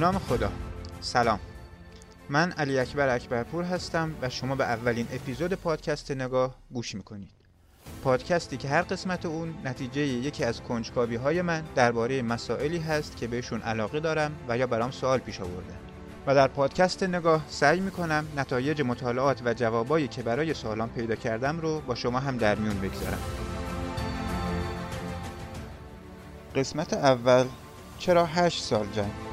نام خدا. سلام. من علی اکبر اکبرپور هستم و شما به اولین اپیزود پادکست نگاه گوش می‌کنید. پادکستی که هر قسمت اون نتیجه یکی از کنجکاوی های من درباره مسائلی هست که بهشون علاقه دارم و یا برام سوال پیش آورده. و در پادکست نگاه سعی می‌کنم نتایج مطالعات و جوابایی که برای سوالان پیدا کردم رو با شما هم در میون بگذارم. قسمت اول چرا هشت سال جنگ؟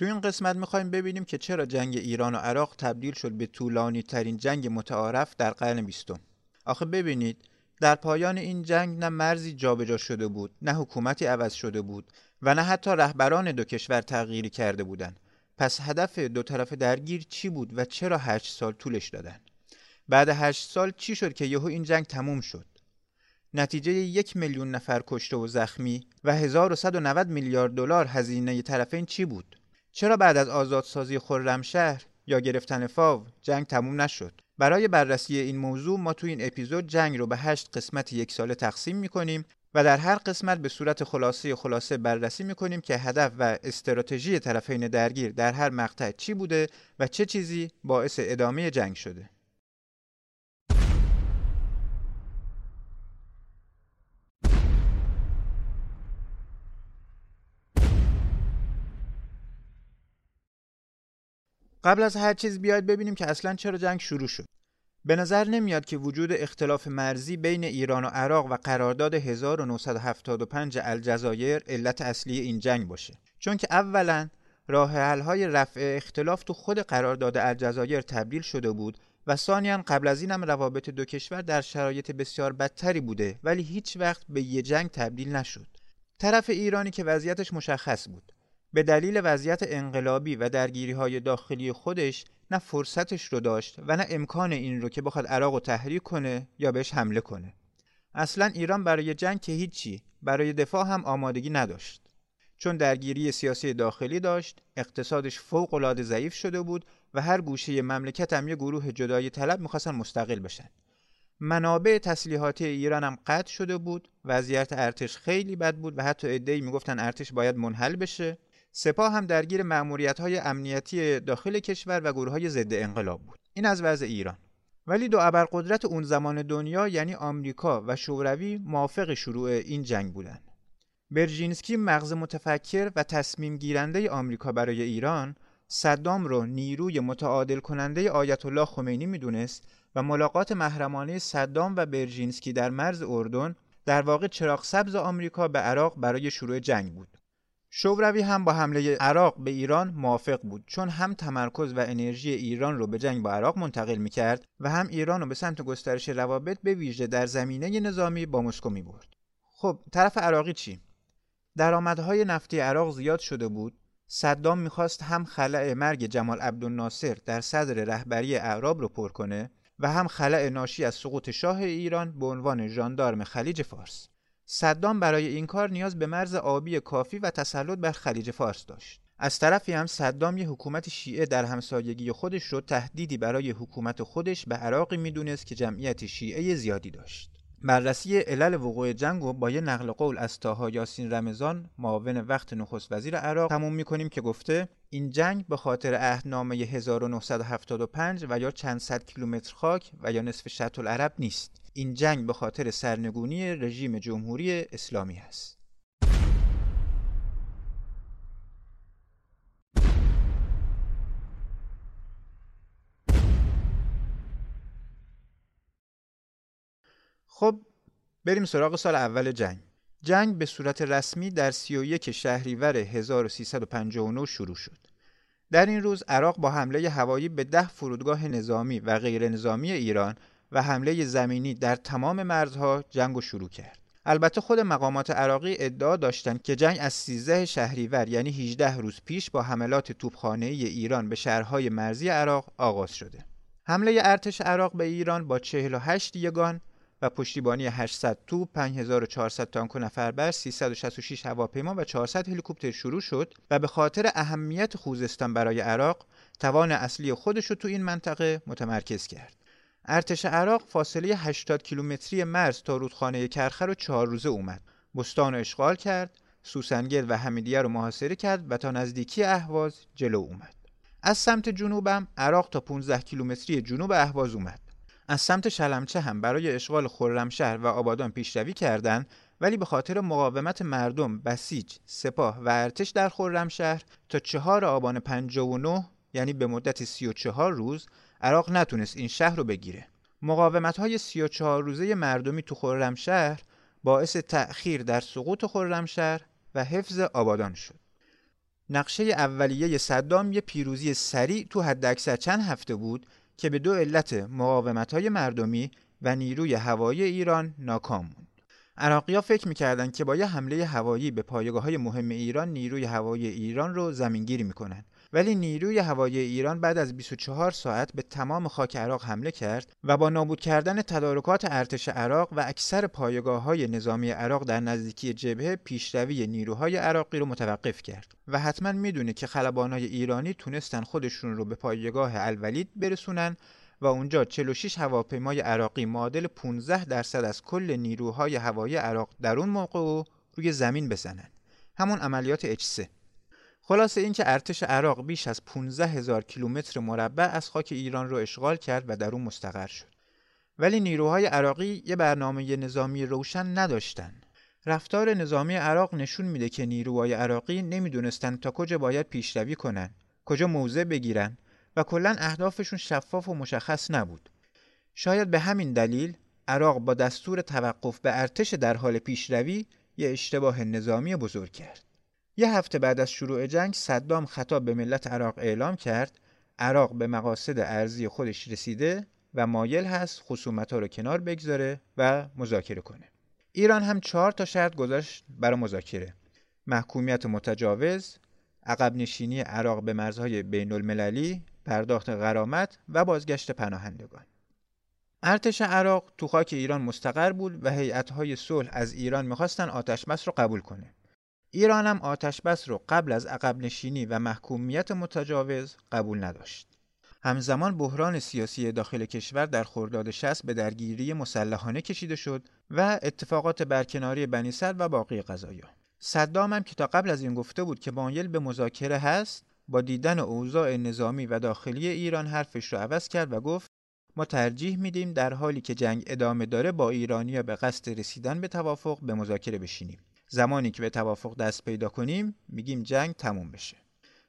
تو این قسمت می‌خوایم ببینیم که چرا جنگ ایران و عراق تبدیل شد به طولانی ترین جنگ متعارف در قرن بیستم. آخه ببینید در پایان این جنگ نه مرزی جابجا شده بود، نه حکومتی عوض شده بود و نه حتی رهبران دو کشور تغییری کرده بودند. پس هدف دو طرف درگیر چی بود و چرا هشت سال طولش دادن؟ بعد هشت سال چی شد که یهو این جنگ تموم شد؟ نتیجه یک میلیون نفر کشته و زخمی و 1190 میلیارد دلار هزینه طرفین چی بود؟ چرا بعد از آزادسازی خرمشهر یا گرفتن فاو جنگ تموم نشد؟ برای بررسی این موضوع ما تو این اپیزود جنگ رو به هشت قسمت یک ساله تقسیم می‌کنیم و در هر قسمت به صورت خلاصه خلاصه بررسی می‌کنیم که هدف و استراتژی طرفین درگیر در هر مقطع چی بوده و چه چیزی باعث ادامه جنگ شده. قبل از هر چیز بیاید ببینیم که اصلا چرا جنگ شروع شد. به نظر نمیاد که وجود اختلاف مرزی بین ایران و عراق و قرارداد 1975 الجزایر علت اصلی این جنگ باشه. چون که اولا راه حل های رفع اختلاف تو خود قرارداد الجزایر تبدیل شده بود و ثانیا قبل از اینم روابط دو کشور در شرایط بسیار بدتری بوده ولی هیچ وقت به یه جنگ تبدیل نشد. طرف ایرانی که وضعیتش مشخص بود به دلیل وضعیت انقلابی و درگیری های داخلی خودش نه فرصتش رو داشت و نه امکان این رو که بخواد عراق رو تحریک کنه یا بهش حمله کنه. اصلا ایران برای جنگ که هیچی برای دفاع هم آمادگی نداشت. چون درگیری سیاسی داخلی داشت، اقتصادش فوق العاده ضعیف شده بود و هر گوشه مملکت هم یه گروه جدایی طلب می‌خواستن مستقل بشن. منابع تسلیحاتی ایران هم قطع شده بود، وضعیت ارتش خیلی بد بود و حتی عده‌ای می‌گفتن ارتش باید منحل بشه سپاه هم درگیر معمولیت های امنیتی داخل کشور و گروه های ضد انقلاب بود. این از وضع ایران. ولی دو ابرقدرت اون زمان دنیا یعنی آمریکا و شوروی موافق شروع این جنگ بودند. برژینسکی مغز متفکر و تصمیم گیرنده آمریکا برای ایران صدام رو نیروی متعادل کننده آیت الله خمینی می‌دونست و ملاقات محرمانه صدام و برژینسکی در مرز اردن در واقع چراغ سبز آمریکا به عراق برای شروع جنگ بود. شوروی هم با حمله عراق به ایران موافق بود چون هم تمرکز و انرژی ایران رو به جنگ با عراق منتقل می کرد و هم ایران رو به سمت گسترش روابط به ویژه در زمینه نظامی با مسکو می برد. خب طرف عراقی چی؟ درآمدهای نفتی عراق زیاد شده بود صدام می‌خواست هم خلع مرگ جمال عبدالناصر در صدر رهبری اعراب رو پر کنه و هم خلع ناشی از سقوط شاه ایران به عنوان ژاندارم خلیج فارس صدام برای این کار نیاز به مرز آبی کافی و تسلط بر خلیج فارس داشت. از طرفی هم صدام یه حکومت شیعه در همسایگی خودش رو تهدیدی برای حکومت خودش به عراقی می‌دونست که جمعیت شیعه زیادی داشت. بررسی علل وقوع جنگ و با یه نقل قول از تاها یاسین رمضان معاون وقت نخست وزیر عراق تموم می‌کنیم که گفته این جنگ به خاطر عهدنامه 1975 و یا چند صد کیلومتر خاک و یا نصف شط العرب نیست این جنگ به خاطر سرنگونی رژیم جمهوری اسلامی است. خب بریم سراغ سال اول جنگ. جنگ به صورت رسمی در 31 شهریور 1359 شروع شد. در این روز عراق با حمله هوایی به ده فرودگاه نظامی و غیر نظامی ایران و حمله زمینی در تمام مرزها جنگ و شروع کرد. البته خود مقامات عراقی ادعا داشتند که جنگ از 13 شهریور یعنی 18 روز پیش با حملات توپخانه ایران به شهرهای مرزی عراق آغاز شده. حمله ارتش عراق به ایران با 48 یگان و پشتیبانی 800 توپ، 5400 تانک و نفربر، 366 هواپیما و 400 هلیکوپتر شروع شد و به خاطر اهمیت خوزستان برای عراق توان اصلی خودش رو تو این منطقه متمرکز کرد. ارتش عراق فاصله 80 کیلومتری مرز تا رودخانه کرخه رو چهار روزه اومد. بستان اشغال کرد سوسنگل و حمیدیه رو محاصره کرد و تا نزدیکی اهواز جلو اومد از سمت جنوبم عراق تا 15 کیلومتری جنوب اهواز اومد از سمت شلمچه هم برای اشغال خرمشهر و آبادان پیشروی کردند ولی به خاطر مقاومت مردم بسیج سپاه و ارتش در خرمشهر تا چهار آبان 59 یعنی به مدت 34 روز عراق نتونست این شهر رو بگیره. مقاومت های 34 روزه مردمی تو خرمشهر باعث تأخیر در سقوط خرمشهر و حفظ آبادان شد. نقشه اولیه صدام یه پیروزی سریع تو حد اکثر چند هفته بود که به دو علت مقاومت های مردمی و نیروی هوایی ایران ناکام بود. عراقیا فکر می‌کردند که با یه حمله هوایی به پایگاه های مهم ایران نیروی هوایی ایران رو زمینگیری می‌کنند. ولی نیروی هوایی ایران بعد از 24 ساعت به تمام خاک عراق حمله کرد و با نابود کردن تدارکات ارتش عراق و اکثر پایگاه های نظامی عراق در نزدیکی جبهه پیشروی نیروهای عراقی رو متوقف کرد و حتما می‌دونه که خلبانای ایرانی تونستن خودشون رو به پایگاه الولید برسونن و اونجا 46 هواپیمای عراقی معادل 15 درصد از کل نیروهای هوایی عراق در اون موقع روی زمین بزنن. همون عملیات H3 خلاصه اینکه ارتش عراق بیش از 15 هزار کیلومتر مربع از خاک ایران رو اشغال کرد و در اون مستقر شد ولی نیروهای عراقی یه برنامه نظامی روشن نداشتن رفتار نظامی عراق نشون میده که نیروهای عراقی نمی‌دونستن تا کجا باید پیشروی کنن کجا موضع بگیرن و کلا اهدافشون شفاف و مشخص نبود. شاید به همین دلیل عراق با دستور توقف به ارتش در حال پیشروی یه اشتباه نظامی بزرگ کرد. یه هفته بعد از شروع جنگ صدام خطاب به ملت عراق اعلام کرد عراق به مقاصد ارزی خودش رسیده و مایل هست خصومت ها رو کنار بگذاره و مذاکره کنه. ایران هم چهار تا شرط گذاشت برای مذاکره. محکومیت متجاوز، عقب نشینی عراق به مرزهای بین المللی پرداخت غرامت و بازگشت پناهندگان ارتش عراق تو خاک ایران مستقر بود و هیئت‌های صلح از ایران می‌خواستن آتشبس رو قبول کنه. ایران هم آتشبس رو قبل از عقب نشینی و محکومیت متجاوز قبول نداشت. همزمان بحران سیاسی داخل کشور در خرداد 60 به درگیری مسلحانه کشیده شد و اتفاقات برکناری بنی و باقی قضایا. صدام هم که تا قبل از این گفته بود که مایل به مذاکره هست با دیدن اوضاع نظامی و داخلی ایران حرفش رو عوض کرد و گفت ما ترجیح میدیم در حالی که جنگ ادامه داره با ایرانیا به قصد رسیدن به توافق به مذاکره بشینیم زمانی که به توافق دست پیدا کنیم میگیم جنگ تموم بشه.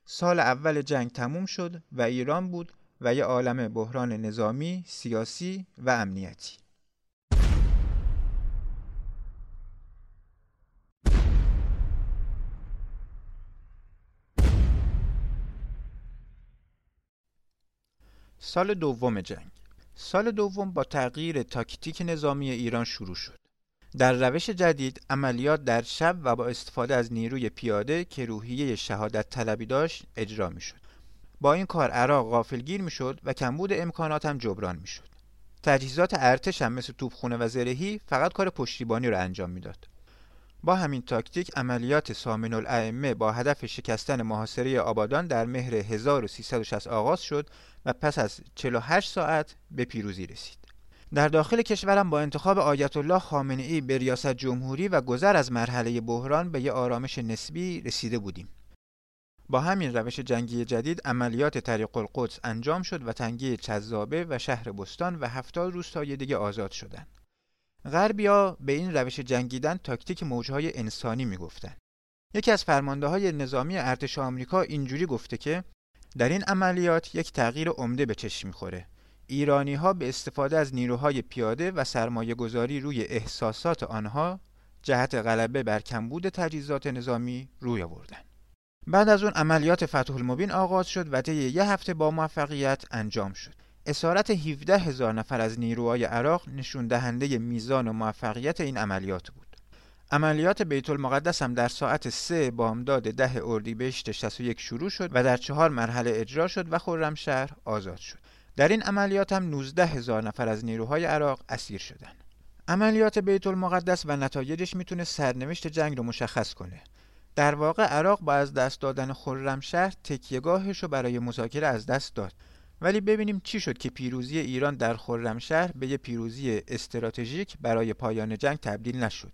سال اول جنگ تموم شد و ایران بود و یه عالم بحران نظامی، سیاسی و امنیتی. سال دوم جنگ. سال دوم با تغییر تاکتیک نظامی ایران شروع شد. در روش جدید عملیات در شب و با استفاده از نیروی پیاده که روحیه شهادت طلبی داشت اجرا می شد. با این کار عراق غافلگیر می شد و کمبود امکانات هم جبران می شد. تجهیزات ارتش هم مثل توپخونه و زرهی فقط کار پشتیبانی را انجام می‌داد. با همین تاکتیک عملیات سامن الائمه با هدف شکستن محاصره آبادان در مهر 1360 آغاز شد و پس از 48 ساعت به پیروزی رسید. در داخل کشورم با انتخاب آیت الله خامنه ای به ریاست جمهوری و گذر از مرحله بحران به یه آرامش نسبی رسیده بودیم. با همین روش جنگی جدید عملیات طریق القدس انجام شد و تنگی چذابه و شهر بستان و هفتاد روستای دیگه آزاد شدند. غربیا به این روش جنگیدن تاکتیک موجهای انسانی می‌گفتند. یکی از فرمانده های نظامی ارتش آمریکا اینجوری گفته که در این عملیات یک تغییر عمده به چشم می‌خوره. ایرانی ها به استفاده از نیروهای پیاده و سرمایه گذاری روی احساسات آنها جهت غلبه بر کمبود تجهیزات نظامی روی آوردن. بعد از اون عملیات فتح المبین آغاز شد و طی یه هفته با موفقیت انجام شد. اسارت 17 هزار نفر از نیروهای عراق نشون دهنده میزان و موفقیت این عملیات بود. عملیات بیت المقدس هم در ساعت 3 بامداد ده اردیبهشت 61 شروع شد و در چهار مرحله اجرا شد و خرمشهر آزاد شد. در این عملیات هم 19 هزار نفر از نیروهای عراق اسیر شدند. عملیات بیت المقدس و نتایجش می‌تونه سرنوشت جنگ رو مشخص کنه. در واقع عراق با از دست دادن خرمشهر تکیهگاهش رو برای مذاکره از دست داد ولی ببینیم چی شد که پیروزی ایران در خرمشهر به یه پیروزی استراتژیک برای پایان جنگ تبدیل نشد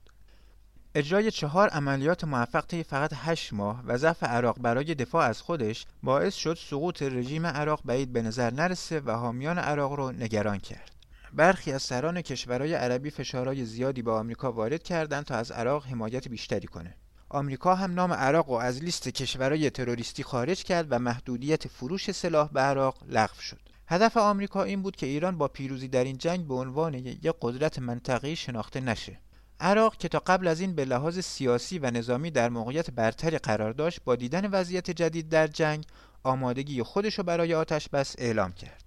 اجرای چهار عملیات موفق طی فقط هشت ماه و ضعف عراق برای دفاع از خودش باعث شد سقوط رژیم عراق بعید به نظر نرسه و حامیان عراق رو نگران کرد. برخی از سران کشورهای عربی فشارهای زیادی به آمریکا وارد کردند تا از عراق حمایت بیشتری کنه. آمریکا هم نام عراق و از لیست کشورهای تروریستی خارج کرد و محدودیت فروش سلاح به عراق لغو شد. هدف آمریکا این بود که ایران با پیروزی در این جنگ به عنوان یک قدرت منطقه‌ای شناخته نشه. عراق که تا قبل از این به لحاظ سیاسی و نظامی در موقعیت برتری قرار داشت با دیدن وضعیت جدید در جنگ آمادگی خودش را برای آتش بس اعلام کرد.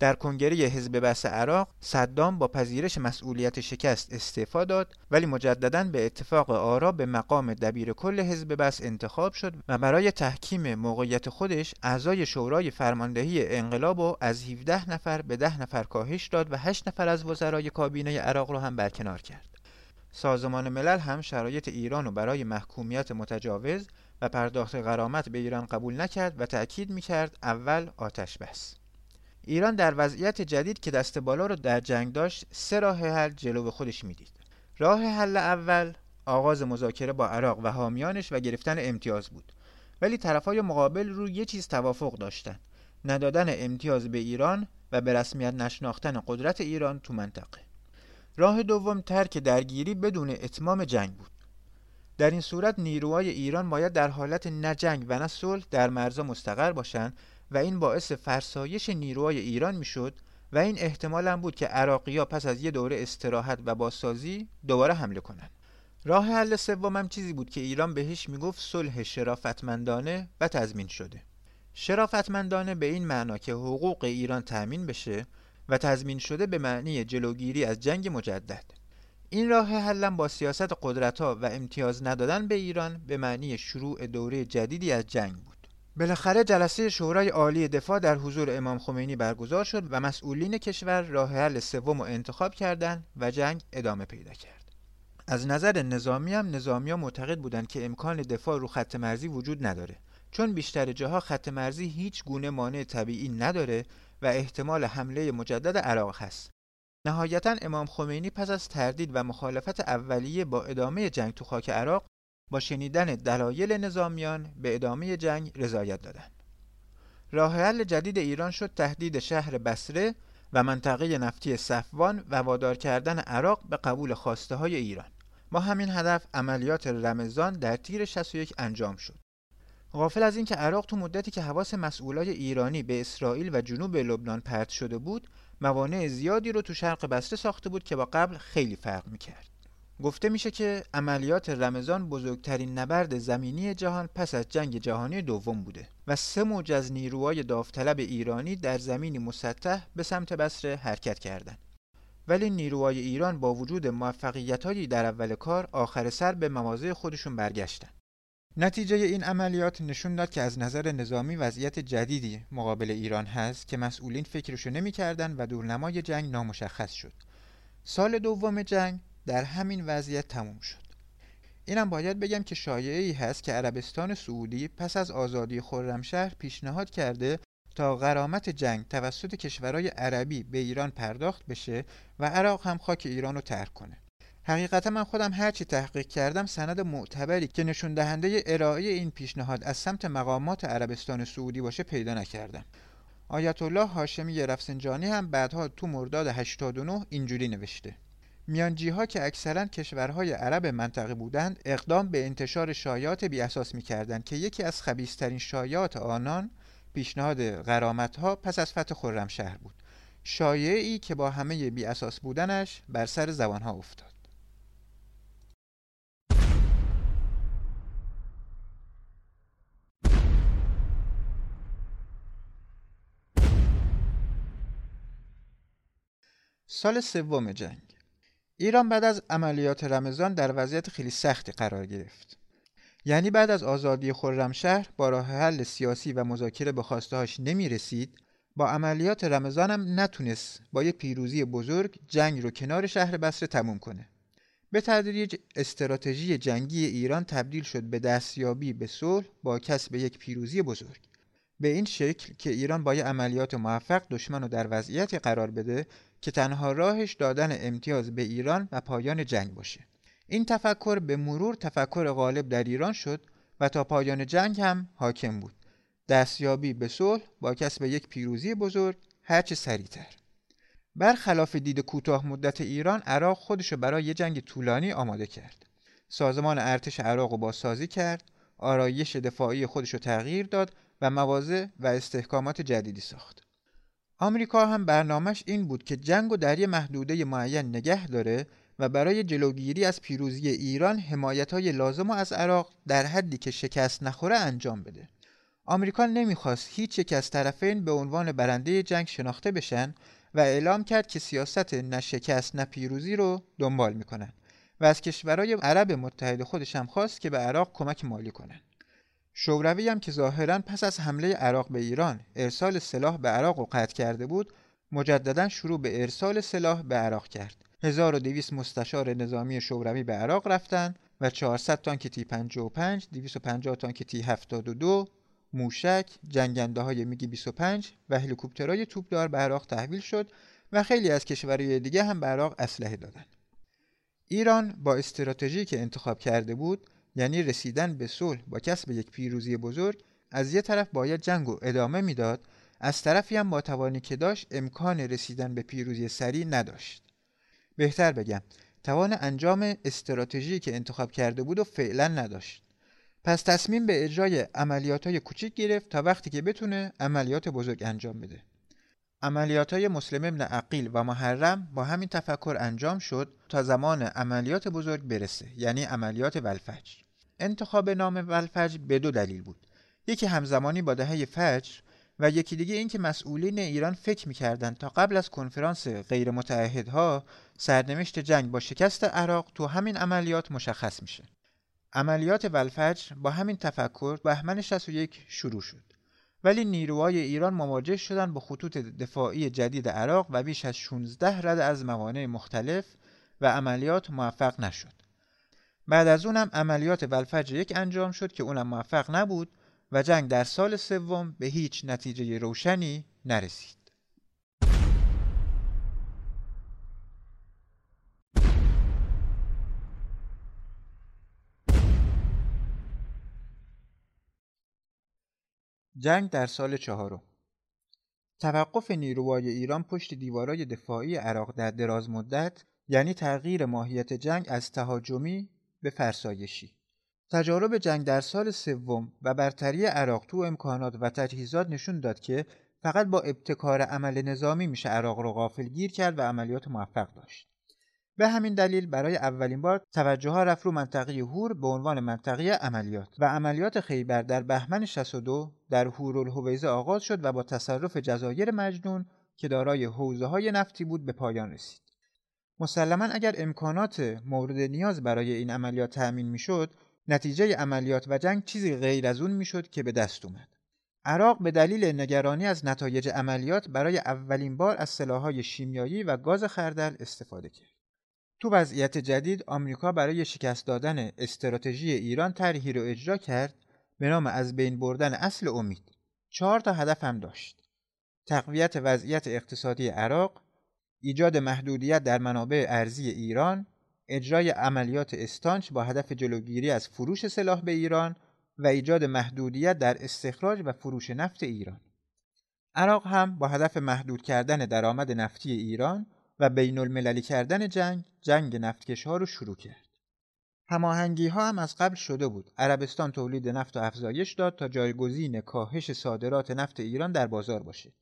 در کنگره حزب بس عراق صدام با پذیرش مسئولیت شکست استعفا داد ولی مجددا به اتفاق آرا به مقام دبیر کل حزب بس انتخاب شد و برای تحکیم موقعیت خودش اعضای شورای فرماندهی انقلاب و از 17 نفر به 10 نفر کاهش داد و 8 نفر از وزرای کابینه عراق را هم برکنار کرد. سازمان ملل هم شرایط ایران رو برای محکومیت متجاوز و پرداخت غرامت به ایران قبول نکرد و تأکید می‌کرد اول آتش بس. ایران در وضعیت جدید که دست بالا رو در جنگ داشت سه راه حل جلو خودش می‌دید. راه حل اول آغاز مذاکره با عراق و حامیانش و گرفتن امتیاز بود. ولی طرفای مقابل رو یه چیز توافق داشتن. ندادن امتیاز به ایران و به رسمیت نشناختن قدرت ایران تو منطقه. راه دوم ترک درگیری بدون اتمام جنگ بود. در این صورت نیروهای ایران باید در حالت نه جنگ و نه صلح در مرزا مستقر باشند و این باعث فرسایش نیروهای ایران می‌شد و این احتمال هم بود که عراقی پس از یه دوره استراحت و بازسازی دوباره حمله کنند. راه حل سوم هم چیزی بود که ایران بهش می‌گفت صلح شرافتمندانه و تضمین شده. شرافتمندانه به این معنا که حقوق ایران تأمین بشه و تضمین شده به معنی جلوگیری از جنگ مجدد. این راه حلم با سیاست قدرتها و امتیاز ندادن به ایران به معنی شروع دوره جدیدی از جنگ بود. بالاخره جلسه شورای عالی دفاع در حضور امام خمینی برگزار شد و مسئولین کشور راه حل سوم رو انتخاب کردند و جنگ ادامه پیدا کرد. از نظر نظامی هم نظامی ها معتقد بودند که امکان دفاع رو خط مرزی وجود نداره چون بیشتر جاها خط مرزی هیچ گونه مانع طبیعی نداره و احتمال حمله مجدد عراق هست. نهایتا امام خمینی پس از تردید و مخالفت اولیه با ادامه جنگ تو خاک عراق با شنیدن دلایل نظامیان به ادامه جنگ رضایت دادند. راه حل جدید ایران شد تهدید شهر بسره و منطقه نفتی صفوان و وادار کردن عراق به قبول خواسته های ایران. با همین هدف عملیات رمضان در تیر 61 انجام شد. غافل از اینکه عراق تو مدتی که حواس مسئولای ایرانی به اسرائیل و جنوب لبنان پرت شده بود، موانع زیادی رو تو شرق بسره ساخته بود که با قبل خیلی فرق می‌کرد. گفته میشه که عملیات رمضان بزرگترین نبرد زمینی جهان پس از جنگ جهانی دوم بوده و سه موج از نیروهای داوطلب ایرانی در زمینی مسطح به سمت بسره حرکت کردند. ولی نیروهای ایران با وجود موفقیتهایی در اول کار آخر سر به مواضع خودشون برگشتن. نتیجه این عملیات نشون داد که از نظر نظامی وضعیت جدیدی مقابل ایران هست که مسئولین فکرشو نمی‌کردن و دورنمای جنگ نامشخص شد. سال دوم جنگ در همین وضعیت تموم شد. اینم باید بگم که شایعی هست که عربستان سعودی پس از آزادی خرمشهر پیشنهاد کرده تا غرامت جنگ توسط کشورهای عربی به ایران پرداخت بشه و عراق هم خاک ایران رو ترک کنه. حقیقتا من خودم هرچی تحقیق کردم سند معتبری که نشون دهنده ارائه این پیشنهاد از سمت مقامات عربستان سعودی باشه پیدا نکردم. آیت الله هاشمی رفسنجانی هم بعدها تو مرداد 89 اینجوری نوشته. میانجی ها که اکثرا کشورهای عرب منطقه بودند اقدام به انتشار شایعات بی اساس می کردند که یکی از خبیسترین شایعات آنان پیشنهاد غرامت ها پس از فتح خرمشهر بود. شایعی که با همه بی اساس بودنش بر سر زبان ها افتاد. سال سوم جنگ ایران بعد از عملیات رمضان در وضعیت خیلی سختی قرار گرفت. یعنی بعد از آزادی خرمشهر با راه حل سیاسی و مذاکره به خواستهاش نمی رسید با عملیات رمضان هم نتونست با یه پیروزی بزرگ جنگ رو کنار شهر بسره تموم کنه. به تدریج استراتژی جنگی ایران تبدیل شد به دستیابی به صلح با کسب یک پیروزی بزرگ. به این شکل که ایران با یه عملیات موفق دشمن رو در وضعیتی قرار بده که تنها راهش دادن امتیاز به ایران و پایان جنگ باشه. این تفکر به مرور تفکر غالب در ایران شد و تا پایان جنگ هم حاکم بود. دستیابی به صلح با کسب یک پیروزی بزرگ هرچه سریعتر. برخلاف دید کوتاه مدت ایران عراق خودشو برای یه جنگ طولانی آماده کرد. سازمان ارتش عراق رو بازسازی کرد آرایش دفاعی خودش رو تغییر داد و مواضع و استحکامات جدیدی ساخت. آمریکا هم برنامهش این بود که جنگ و در یه محدوده معین نگه داره و برای جلوگیری از پیروزی ایران حمایت های لازم و از عراق در حدی که شکست نخوره انجام بده. آمریکا نمی‌خواست هیچ یک از طرفین به عنوان برنده جنگ شناخته بشن و اعلام کرد که سیاست نه شکست نه پیروزی رو دنبال می‌کنن و از کشورهای عرب متحد خودش هم خواست که به عراق کمک مالی کنن. شوروی هم که ظاهرا پس از حمله عراق به ایران ارسال سلاح به عراق رو قطع کرده بود مجددا شروع به ارسال سلاح به عراق کرد 1200 مستشار نظامی شوروی به عراق رفتن و 400 تانک تی 55 250 تانک تی 72 موشک جنگنده های میگی 25 و هلیکوپترهای توپدار به عراق تحویل شد و خیلی از کشورهای دیگه هم به عراق اسلحه دادند. ایران با استراتژی که انتخاب کرده بود یعنی رسیدن به صلح با کسب یک پیروزی بزرگ از یه طرف باید جنگ و ادامه می‌داد از طرفی هم با توانی که داشت امکان رسیدن به پیروزی سریع نداشت. بهتر بگم توان انجام استراتژی که انتخاب کرده بود و فعلا نداشت. پس تصمیم به اجرای عملیات های کوچیک گرفت تا وقتی که بتونه عملیات بزرگ انجام بده. عملیات های مسلم ابن عقیل و محرم با همین تفکر انجام شد تا زمان عملیات بزرگ برسه یعنی عملیات ولفجر. انتخاب نام ولفجر به دو دلیل بود. یکی همزمانی با دهه فجر و یکی دیگه این که مسئولین ایران فکر می‌کردند تا قبل از کنفرانس غیر متحدها سرنوشت جنگ با شکست عراق تو همین عملیات مشخص میشه. عملیات ولفجر با همین تفکر بهمن 61 شروع شد. ولی نیروهای ایران مواجه شدن با خطوط دفاعی جدید عراق و بیش از 16 رد از موانع مختلف و عملیات موفق نشد. بعد از اونم عملیات ولفجر یک انجام شد که اونم موفق نبود و جنگ در سال سوم به هیچ نتیجه روشنی نرسید. جنگ در سال چهارم. توقف نیروهای ایران پشت دیوارای دفاعی عراق در دراز مدت یعنی تغییر ماهیت جنگ از تهاجمی به فرسایشی. تجارب جنگ در سال سوم و برتری عراق تو امکانات و تجهیزات نشون داد که فقط با ابتکار عمل نظامی میشه عراق رو غافل گیر کرد و عملیات موفق داشت. به همین دلیل برای اولین بار توجه ها رفت رو منطقه هور به عنوان منطقه عملیات و عملیات خیبر در بهمن 62 در هورالهویزه آغاز شد و با تصرف جزایر مجنون که دارای حوزه های نفتی بود به پایان رسید. مسلما اگر امکانات مورد نیاز برای این عملیات تأمین می‌شد، نتیجه عملیات و جنگ چیزی غیر از اون می‌شد که به دست اومد. عراق به دلیل نگرانی از نتایج عملیات برای اولین بار از سلاحهای شیمیایی و گاز خردل استفاده کرد. تو وضعیت جدید آمریکا برای شکست دادن استراتژی ایران طرحی رو اجرا کرد به نام از بین بردن اصل امید. چهار تا هدف هم داشت. تقویت وضعیت اقتصادی عراق ایجاد محدودیت در منابع ارزی ایران اجرای عملیات استانچ با هدف جلوگیری از فروش سلاح به ایران و ایجاد محدودیت در استخراج و فروش نفت ایران. عراق هم با هدف محدود کردن درآمد نفتی ایران و بین المللی کردن جنگ جنگ نفتکش ها رو شروع کرد. هماهنگی ها هم از قبل شده بود. عربستان تولید نفت و افزایش داد تا جایگزین کاهش صادرات نفت ایران در بازار باشه.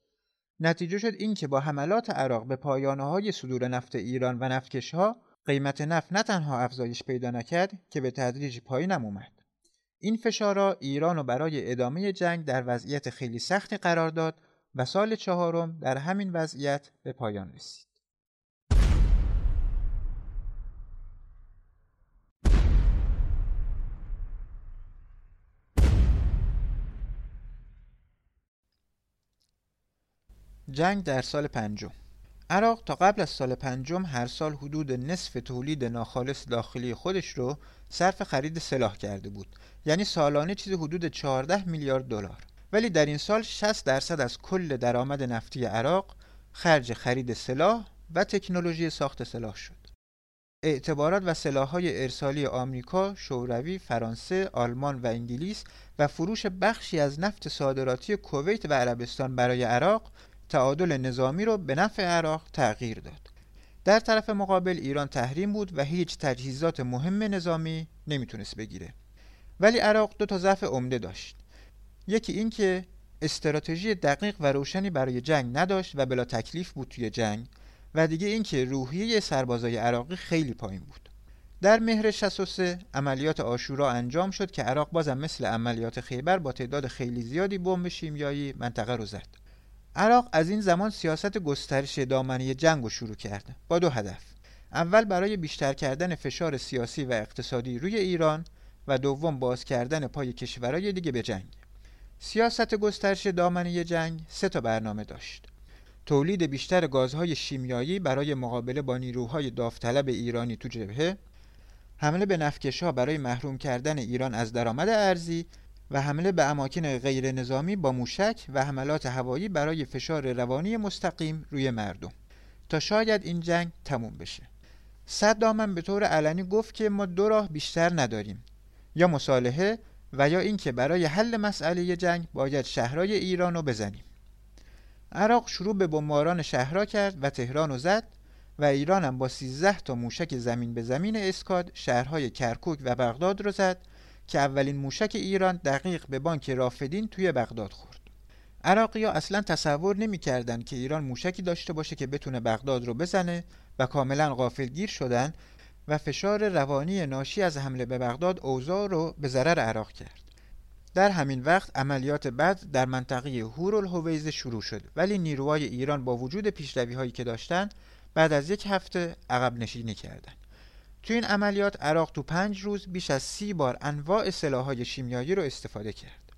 نتیجه شد این که با حملات عراق به پایانه های صدور نفت ایران و نفتکش ها قیمت نفت نه تنها افزایش پیدا نکرد که به تدریج پایینم اومد. این فشارا ایران رو برای ادامه جنگ در وضعیت خیلی سختی قرار داد و سال چهارم در همین وضعیت به پایان رسید. جنگ در سال پنجم. عراق تا قبل از سال پنجم هر سال حدود نصف تولید ناخالص داخلی خودش رو صرف خرید سلاح کرده بود. یعنی سالانه چیز حدود 14 میلیارد دلار. ولی در این سال 60 درصد از کل درآمد نفتی عراق خرج خرید سلاح و تکنولوژی ساخت سلاح شد. اعتبارات و سلاحهای ارسالی آمریکا، شوروی، فرانسه، آلمان و انگلیس و فروش بخشی از نفت صادراتی کویت و عربستان برای عراق تعادل نظامی رو به نفع عراق تغییر داد. در طرف مقابل ایران تحریم بود و هیچ تجهیزات مهم نظامی نمی‌تونست بگیره. ولی عراق دو تا ضعف عمده داشت. یکی این که استراتژی دقیق و روشنی برای جنگ نداشت و بلا تکلیف بود توی جنگ و دیگه اینکه روحیه سربازای عراقی خیلی پایین بود. در مهر 63 عملیات آشورا انجام شد که عراق بازم مثل عملیات خیبر با تعداد خیلی زیادی بمب شیمیایی منطقه رو زد. عراق از این زمان سیاست گسترش دامنه جنگ رو شروع کرده با دو هدف. اول برای بیشتر کردن فشار سیاسی و اقتصادی روی ایران و دوم باز کردن پای کشورهای دیگه به جنگ. سیاست گسترش دامنه جنگ سه تا برنامه داشت. تولید بیشتر گازهای شیمیایی برای مقابله با نیروهای داوطلب ایرانی تو جبهه، حمله به نفکشها برای محروم کردن ایران از درآمد ارزی و حمله به اماکن غیر نظامی با موشک و حملات هوایی برای فشار روانی مستقیم روی مردم. تا شاید این جنگ تموم بشه. صدام به طور علنی گفت که ما دو راه بیشتر نداریم. یا مصالحه و یا اینکه برای حل مسئله جنگ باید شهرهای ایران رو بزنیم. عراق شروع به بمباران شهرها کرد و تهران رو زد و ایران هم با 13 تا موشک زمین به زمین اسکاد شهرهای کرکوک و بغداد رو زد که اولین موشک ایران دقیق به بانک رافدین توی بغداد خورد عراقی ها اصلا تصور نمی‌کردند که ایران موشکی داشته باشه که بتونه بغداد رو بزنه و کاملا غافلگیر شدن و فشار روانی ناشی از حمله به بغداد اوضاع رو به ضرر عراق کرد. در همین وقت عملیات بعد در منطقه هورالهویزه شروع شد ولی نیروهای ایران با وجود پیشروی هایی که داشتند بعد از یک هفته عقب نشینی کردند. تو این عملیات عراق تو پنج روز بیش از سی بار انواع سلاحهای شیمیایی رو استفاده کرد.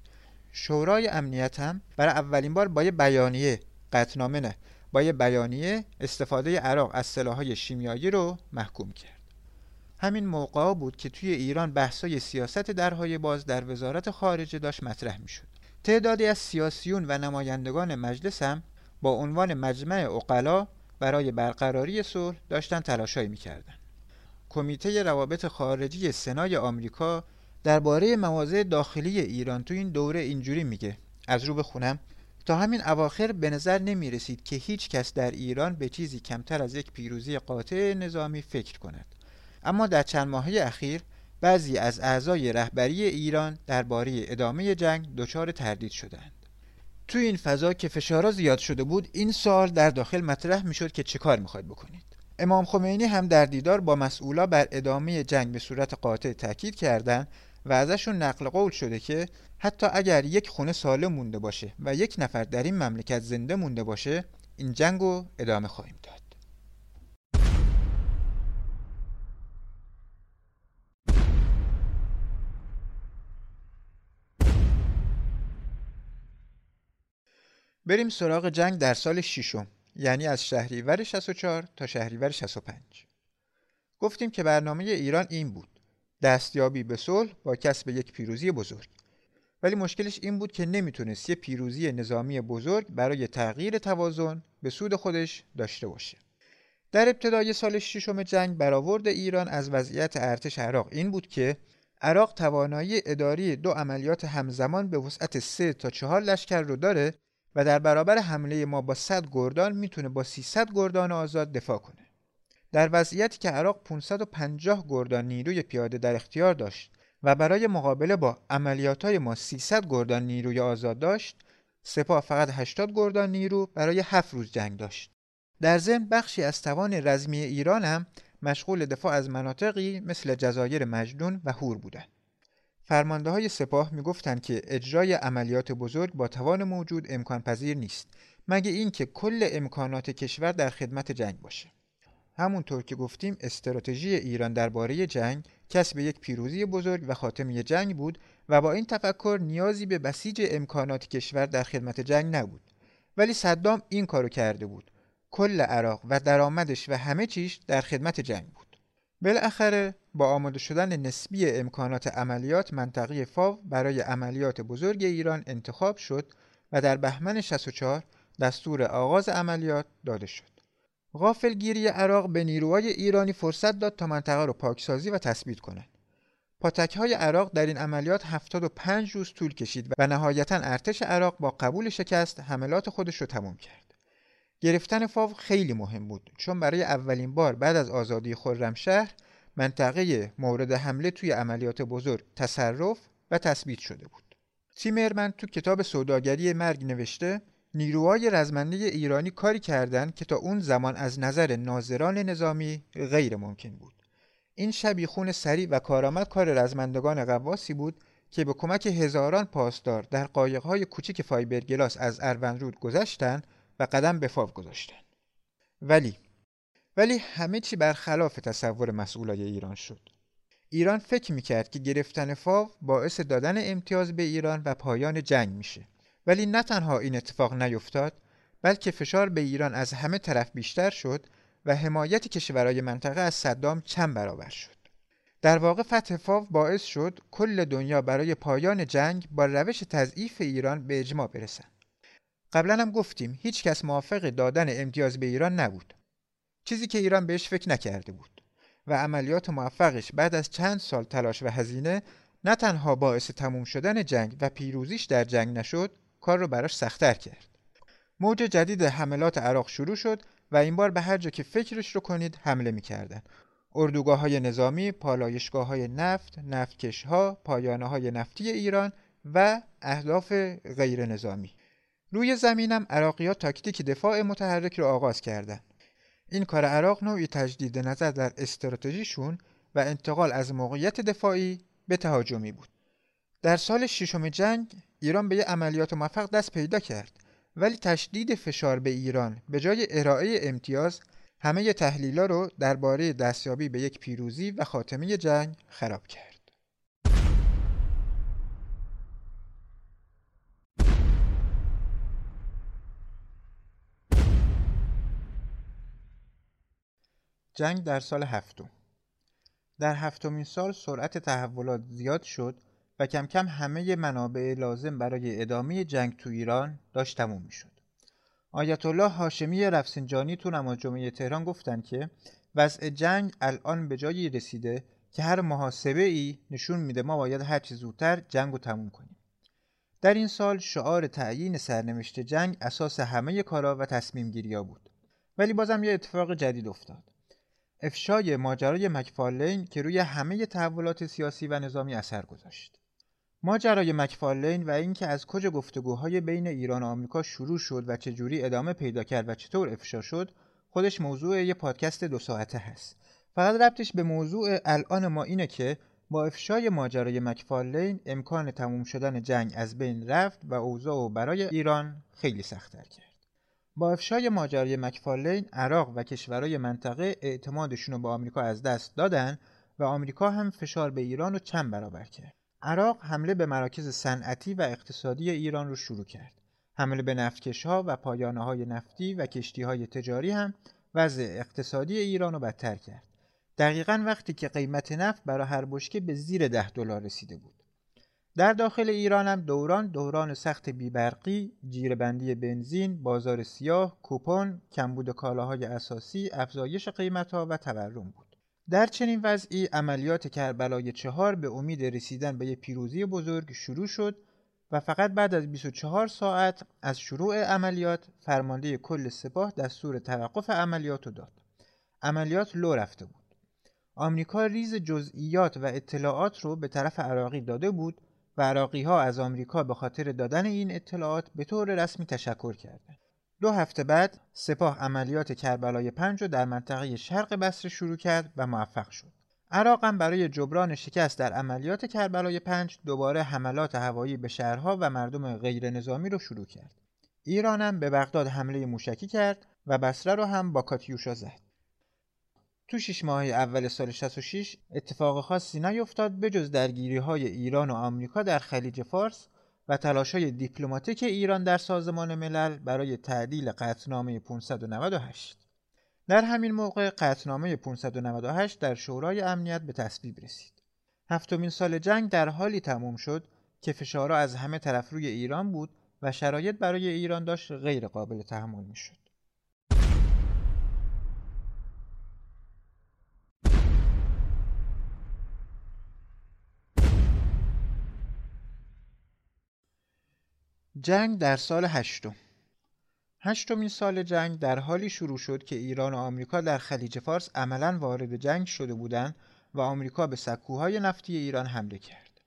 شورای امنیت هم برای اولین بار با یه بیانیه قطنامه نه با یه بیانیه استفاده عراق از سلاحهای شیمیایی رو محکوم کرد. همین موقع بود که توی ایران بحثای سیاست درهای باز در وزارت خارجه داشت مطرح می‌شد. تعدادی از سیاسیون و نمایندگان مجلس هم با عنوان مجمع اقلا برای برقراری صلح داشتن تلاشایی می‌کردن. کمیته روابط خارجی سنای آمریکا درباره مواضع داخلی ایران تو این دوره اینجوری میگه. از رو بخونم. تا همین اواخر به نظر نمی رسید که هیچ کس در ایران به چیزی کمتر از یک پیروزی قاطع نظامی فکر کند. اما در چند ماهه اخیر بعضی از اعضای رهبری ایران درباره ادامه جنگ دچار تردید شدند. تو این فضا که فشارا زیاد شده بود این سوال در داخل مطرح می‌شد که چه کار می‌خواید بکنید. امام خمینی هم در دیدار با مسئولا بر ادامه جنگ به صورت قاطع تاکید کردند و ازشون نقل قول شده که حتی اگر یک خونه سالم مونده باشه و یک نفر در این مملکت زنده مونده باشه این جنگ رو ادامه خواهیم داد. بریم سراغ جنگ در سال ششم. یعنی از شهریور 64 تا شهریور 65 گفتیم که برنامه ایران این بود. دستیابی به صلح با کسب یک پیروزی بزرگ. ولی مشکلش این بود که نمی‌تونست یه پیروزی نظامی بزرگ برای تغییر توازن به سود خودش داشته باشه. در ابتدای سال ششم جنگ برآورد ایران از وضعیت ارتش عراق. این بود که عراق توانایی اداری دو عملیات همزمان به وسعت 3 تا 4 لشکر رو داره و در برابر حمله ما با 100 گردان می‌تونه با 300 گردان آزاد دفاع کنه. در وضعیتی که عراق 550 گردان نیروی پیاده در اختیار داشت و برای مقابله با عملیاتهای ما 300 گردان نیروی آزاد داشت، سپاه فقط 80 گردان نیرو برای 7 روز جنگ داشت. در ضمن بخشی از توان رزمی ایران هم مشغول دفاع از مناطقی مثل جزایر مجدون و هور بودند. فرمانده های سپاه می‌گفتند که اجرای عملیات بزرگ با توان موجود امکان پذیر نیست مگه اینکه کل امکانات کشور در خدمت جنگ باشه. همونطور که گفتیم استراتژی ایران درباره جنگ کسب یک پیروزی بزرگ و خاتمه جنگ بود و با این تفکر نیازی به بسیج امکانات کشور در خدمت جنگ نبود. ولی صدام این کارو کرده بود. کل عراق و درآمدش و همه چیش در خدمت جنگ بود. بالاخره با آماده شدن نسبی امکانات عملیات منطقه فاو برای عملیات بزرگ ایران انتخاب شد و در بهمن 64 دستور آغاز عملیات داده شد. غافلگیری عراق به نیروهای ایرانی فرصت داد تا منطقه رو پاکسازی و تثبیت کنند. پاتک های عراق در این عملیات 75 روز طول کشید و نهایتا ارتش عراق با قبول شکست حملات خودش رو تمام کرد. گرفتن فاو خیلی مهم بود چون برای اولین بار بعد از آزادی خرمشهر منطقه مورد حمله توی عملیات بزرگ تصرف و تثبیت شده بود. تیمرمن تو کتاب سوداگری مرگ نوشته نیروهای رزمنده ایرانی کاری کردند که تا اون زمان از نظر ناظران نظامی غیر ممکن بود. این شبیخون سریع و کارآمد کار رزمندگان قواسی بود که به کمک هزاران پاسدار در قایقهای کوچک فایبرگلاس از اروندرود گذشتند و قدم به فاو گذاشتند. ولی ولی همه چی برخلاف تصور مسئولای ایران شد. ایران فکر می‌کرد که گرفتن فاو باعث دادن امتیاز به ایران و پایان جنگ میشه. ولی نه تنها این اتفاق نیفتاد بلکه فشار به ایران از همه طرف بیشتر شد و حمایت کشورهای منطقه از صدام چند برابر شد. در واقع فتح فاو باعث شد کل دنیا برای پایان جنگ با روش تضعیف ایران به اجماع برسن. قبلا هم گفتیم هیچ کس موافق دادن امتیاز به ایران نبود. چیزی که ایران بهش فکر نکرده بود و عملیات موفقش بعد از چند سال تلاش و هزینه نه تنها باعث تموم شدن جنگ و پیروزیش در جنگ نشد کار رو براش سختتر کرد. موج جدید حملات عراق شروع شد و این بار به هر جا که فکرش رو کنید حمله می‌کردن. اردوگاه های نظامی، پالایشگاه های نفت، نفتکش ها، پایانه های نفتی ایران و اهداف غیر نظامی. روی زمینم عراقی تاکتیک دفاع متحرک رو آغاز کردند. این کار عراق نوعی تجدید نظر در استراتژیشون و انتقال از موقعیت دفاعی به تهاجمی بود. در سال ششم جنگ ایران به یه عملیات موفق دست پیدا کرد ولی تشدید فشار به ایران به جای ارائه امتیاز همه تحلیلا رو درباره دستیابی به یک پیروزی و خاتمه جنگ خراب کرد. جنگ در سال هفتم در هفتمین سال سرعت تحولات زیاد شد و کم کم همه منابع لازم برای ادامه جنگ تو ایران داشت تموم می شد. آیت الله هاشمی رفسنجانی تو نماز جمعه تهران گفتند که وضع جنگ الان به جایی رسیده که هر محاسبه ای نشون میده ما باید هر چه زودتر جنگ رو تموم کنیم. در این سال شعار تعیین سرنوشت جنگ اساس همه کارا و تصمیم گیریا بود. ولی بازم یه اتفاق جدید افتاد. افشای ماجرای مکفارلین که روی همه تحولات سیاسی و نظامی اثر گذاشت. ماجرای مکفارلین و اینکه از کجا گفتگوهای بین ایران و آمریکا شروع شد و چجوری ادامه پیدا کرد و چطور افشا شد خودش موضوع یه پادکست دو ساعته هست. فقط ربطش به موضوع الان ما اینه که با افشای ماجرای مکفارلین امکان تموم شدن جنگ از بین رفت و اوضاع برای ایران خیلی سختتر کرد. با افشای ماجرای مکفارلین عراق و کشورهای منطقه اعتمادشون رو به آمریکا از دست دادن و آمریکا هم فشار به ایران رو چند برابر کرد. عراق حمله به مراکز صنعتی و اقتصادی ایران رو شروع کرد. حمله به نفتکشها و پایانه های نفتی و کشتی های تجاری هم وضع اقتصادی ایران رو بدتر کرد. دقیقا وقتی که قیمت نفت برای هر بشکه به زیر ده دلار رسیده بود. در داخل ایران هم دوران دوران سخت بیبرقی، جیربندی بنزین، بازار سیاه، کوپن، کمبود کالاهای اساسی، افزایش قیمتها و تورم بود. در چنین وضعی عملیات کربلای چهار به امید رسیدن به یک پیروزی بزرگ شروع شد و فقط بعد از 24 ساعت از شروع عملیات فرمانده کل سپاه دستور توقف عملیات رو داد. عملیات لو رفته بود. آمریکا ریز جزئیات و اطلاعات رو به طرف عراقی داده بود و عراقی ها از آمریکا به خاطر دادن این اطلاعات به طور رسمی تشکر کردند. دو هفته بعد سپاه عملیات کربلای پنج رو در منطقه شرق بصره شروع کرد و موفق شد. عراق هم برای جبران شکست در عملیات کربلای پنج دوباره حملات هوایی به شهرها و مردم غیر نظامی رو شروع کرد. ایران هم به بغداد حمله موشکی کرد و بصره رو هم با کاتیوشا زد. تو شش ماه اول سال 66 اتفاق خاصی نیفتاد به جز درگیری های ایران و آمریکا در خلیج فارس و تلاش های دیپلماتیک ایران در سازمان ملل برای تعدیل قطنامه 598 در همین موقع قطنامه 598 در شورای امنیت به تصویب رسید. هفتمین سال جنگ در حالی تموم شد که فشارها از همه طرف روی ایران بود و شرایط برای ایران داشت غیر قابل تحمل می شد. جنگ در سال هشتم هشتمین سال جنگ در حالی شروع شد که ایران و آمریکا در خلیج فارس عملا وارد جنگ شده بودند و آمریکا به سکوهای نفتی ایران حمله کرد.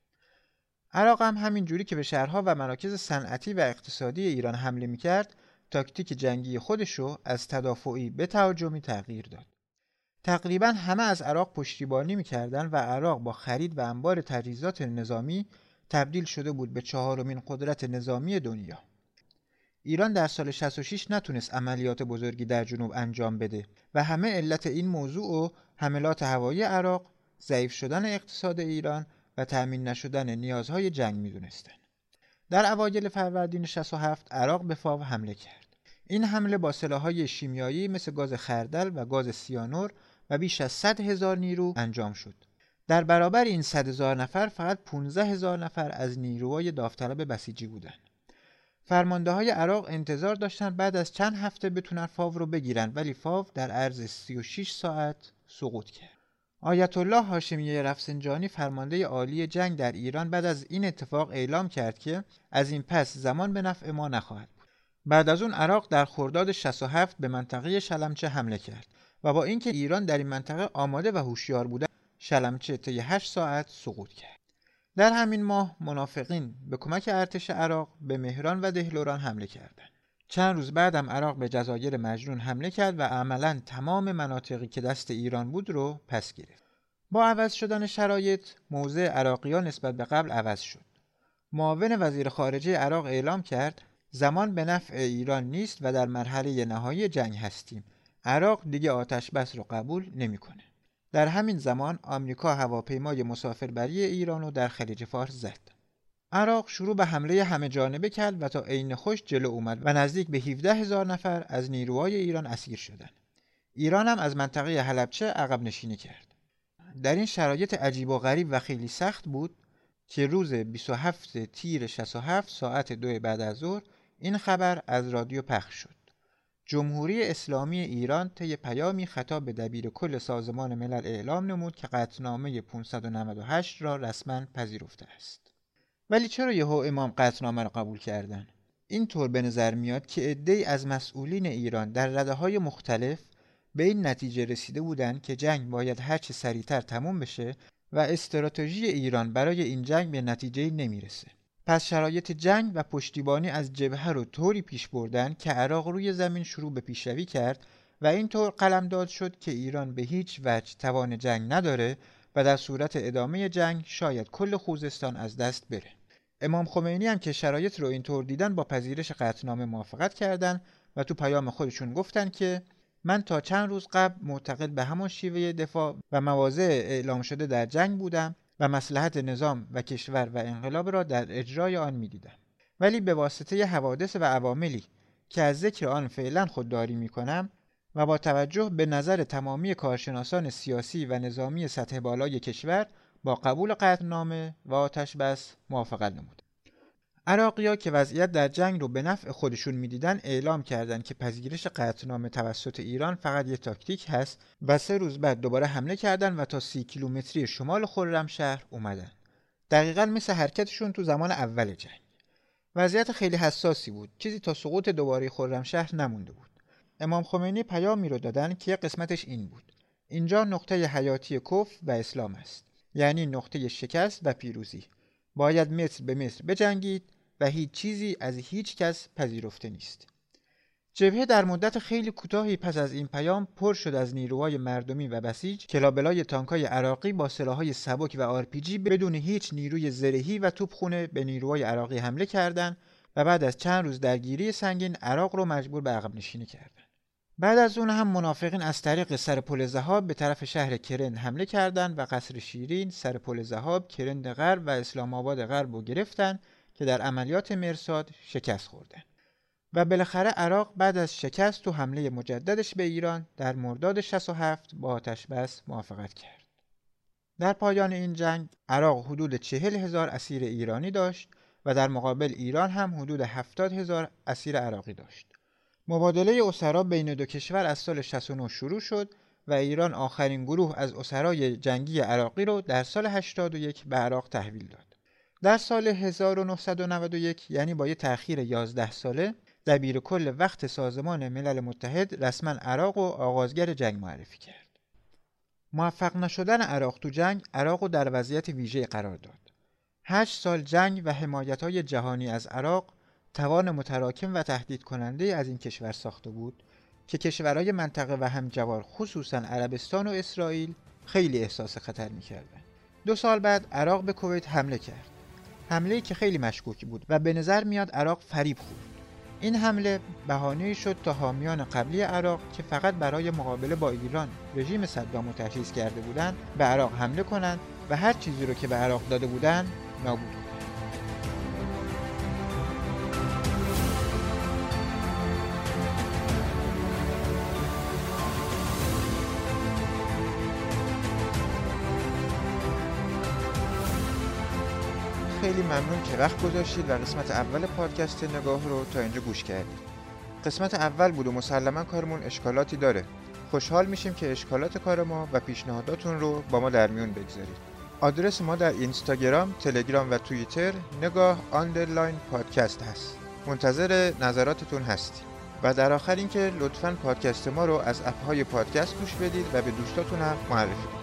عراق هم همین جوری که به شهرها و مراکز صنعتی و اقتصادی ایران حمله می‌کرد تاکتیک جنگی خودشو از تدافعی به تهاجمی تغییر داد. تقریبا همه از عراق پشتیبانی می‌کردن و عراق با خرید و انبار تجهیزات نظامی تبدیل شده بود به چهارمین قدرت نظامی دنیا. ایران در سال 66 نتونست عملیات بزرگی در جنوب انجام بده و همه علت این موضوع و حملات هوایی عراق، ضعیف شدن اقتصاد ایران و تأمین نشدن نیازهای جنگ می‌دونستن. در اوایل فروردین 67 عراق به فاو حمله کرد. این حمله با سلاحهای شیمیایی مثل گاز خردل و گاز سیانور و بیش از 100 هزار نیرو انجام شد. در برابر این 100 هزار نفر فقط 15 هزار نفر از نیروهای داوطلب بسیجی بودند. فرمانده های عراق انتظار داشتند بعد از چند هفته بتونن فاو رو بگیرن ولی فاو در عرض 36 ساعت سقوط کرد. آیت الله هاشمی رفسنجانی فرمانده عالی جنگ در ایران بعد از این اتفاق اعلام کرد که از این پس زمان به نفع ما نخواهد بود. بعد از اون عراق در خرداد 67 به منطقه شلمچه حمله کرد و با اینکه ایران در این منطقه آماده و هوشیار بوده شلمچه طی 8 ساعت سقوط کرد. در همین ماه منافقین به کمک ارتش عراق به مهران و دهلوران حمله کردند. چند روز بعدم عراق به جزایر مجنون حمله کرد و عملا تمام مناطقی که دست ایران بود رو پس گرفت. با عوض شدن شرایط موضع عراقیان نسبت به قبل عوض شد. معاون وزیر خارجه عراق اعلام کرد زمان به نفع ایران نیست و در مرحله نهایی جنگ هستیم. عراق دیگه آتش بس رو قبول نمی‌کنه. در همین زمان آمریکا هواپیمای مسافربری ایران رو در خلیج فارس زد. عراق شروع به حمله همه جانبه کرد و تا عین خوش جلو اومد و نزدیک به 17 هزار نفر از نیروهای ایران اسیر شدند. ایران هم از منطقه حلبچه عقب نشینی کرد. در این شرایط عجیب و غریب و خیلی سخت بود که روز 27 تیر 67 ساعت دو بعد از ظهر این خبر از رادیو پخش شد. جمهوری اسلامی ایران طی پیامی خطاب به دبیر کل سازمان ملل اعلام نمود که قطعنامه 598 را رسما پذیرفته است. ولی چرا یهو امام قطعنامه را قبول کردن؟ اینطور به نظر میاد که عده‌ای از مسئولین ایران در رده های مختلف به این نتیجه رسیده بودند که جنگ باید هرچه سریعتر تموم بشه و استراتژی ایران برای این جنگ به نتیجه نمی‌رسه. پس شرایط جنگ و پشتیبانی از جبهه رو طوری پیش بردن که عراق روی زمین شروع به پیشروی کرد و اینطور قلمداد شد که ایران به هیچ وجه توان جنگ نداره و در صورت ادامه جنگ شاید کل خوزستان از دست بره. امام خمینی هم که شرایط رو اینطور دیدن با پذیرش قطعنامه موافقت کردند و تو پیام خودشون گفتن که من تا چند روز قبل معتقد به همان شیوه دفاع و مواضع اعلام شده در جنگ بودم و مسلحت نظام و کشور و انقلاب را در اجرای آن می‌دیدم ولی به واسطه حوادث و عواملی که از ذکر آن فعلا خودداری می کنم و با توجه به نظر تمامی کارشناسان سیاسی و نظامی سطح بالای کشور با قبول قطعنامه و آتش بس موافقت نمود. عراقیا که وضعیت در جنگ رو به نفع خودشون می‌دیدن اعلام کردند که پذیرش قطعنامه توسط ایران فقط یک تاکتیک هست و سه روز بعد دوباره حمله کردند و تا سی کیلومتری شمال خرمشهر اومدن. دقیقا مثل حرکتشون تو زمان اول جنگ. وضعیت خیلی حساسی بود. چیزی تا سقوط دوباره خرمشهر نمونده بود. امام خمینی پیامی رو دادن که قسمتش این بود. اینجا نقطه حیاتی کفر و اسلام است. یعنی نقطه شکست و پیروزی. باید متر به متر بجنگید و هیچ چیزی از هیچ کس پذیرفته نیست. جبهه در مدت خیلی کوتاهی پس از این پیام پر شد از نیروهای مردمی و بسیج که لابلای تانکای عراقی با سلاحهای سبک و آرپیجی بدون هیچ نیروی زرهی و توپخونه به نیروهای عراقی حمله کردند و بعد از چند روز درگیری سنگین عراق رو مجبور به عقب نشینی کردند. بعد از اون هم منافقین از طریق سر پل زهاب به طرف شهر کرند حمله کردند و قصر شیرین، سر پل زهاب، کرند غرب و اسلام آباد غرب رو گرفتن که در عملیات مرساد شکست خوردن. و بالاخره عراق بعد از شکست و حمله مجددش به ایران در مرداد 67 با آتش بس موافقت کرد. در پایان این جنگ عراق حدود چهل هزار اسیر ایرانی داشت و در مقابل ایران هم حدود هفتاد هزار اسیر عراقی داشت. مبادله اسرا بین دو کشور از سال 69 شروع شد و ایران آخرین گروه از اسرای جنگی عراقی رو در سال 81 به عراق تحویل داد. در سال 1991 یعنی با یه تأخیر 11 ساله دبیر کل وقت سازمان ملل متحد رسما عراق و آغازگر جنگ معرفی کرد. موفق نشدن عراق تو جنگ عراق رو در وضعیت ویژه قرار داد. هشت سال جنگ و حمایت های جهانی از عراق توان متراکم و تهدید کننده از این کشور ساخته بود که کشورهای منطقه و همجوار خصوصا عربستان و اسرائیل خیلی احساس خطر می‌کردن. دو سال بعد عراق به کویت حمله کرد. حمله که خیلی مشکوکی بود و به نظر میاد عراق فریب خورد. این حمله بهانه شد تا حامیان قبلی عراق که فقط برای مقابله با ایران رژیم صدام رو تأسیس کرده بودند به عراق حمله کنند و هر چیزی رو که به عراق داده بودند نابود خیلی ممنون که وقت گذاشتید و قسمت اول پادکست نگاه رو تا اینجا گوش کردید. قسمت اول بود و مسلما کارمون اشکالاتی داره. خوشحال میشیم که اشکالات کار ما و پیشنهاداتون رو با ما در میون بگذارید. آدرس ما در اینستاگرام، تلگرام و توییتر نگاه underline پادکست هست. منتظر نظراتتون هستیم. و در آخر اینکه لطفا پادکست ما رو از اپهای پادکست گوش بدید و به دوستاتون هم معرفی کنید.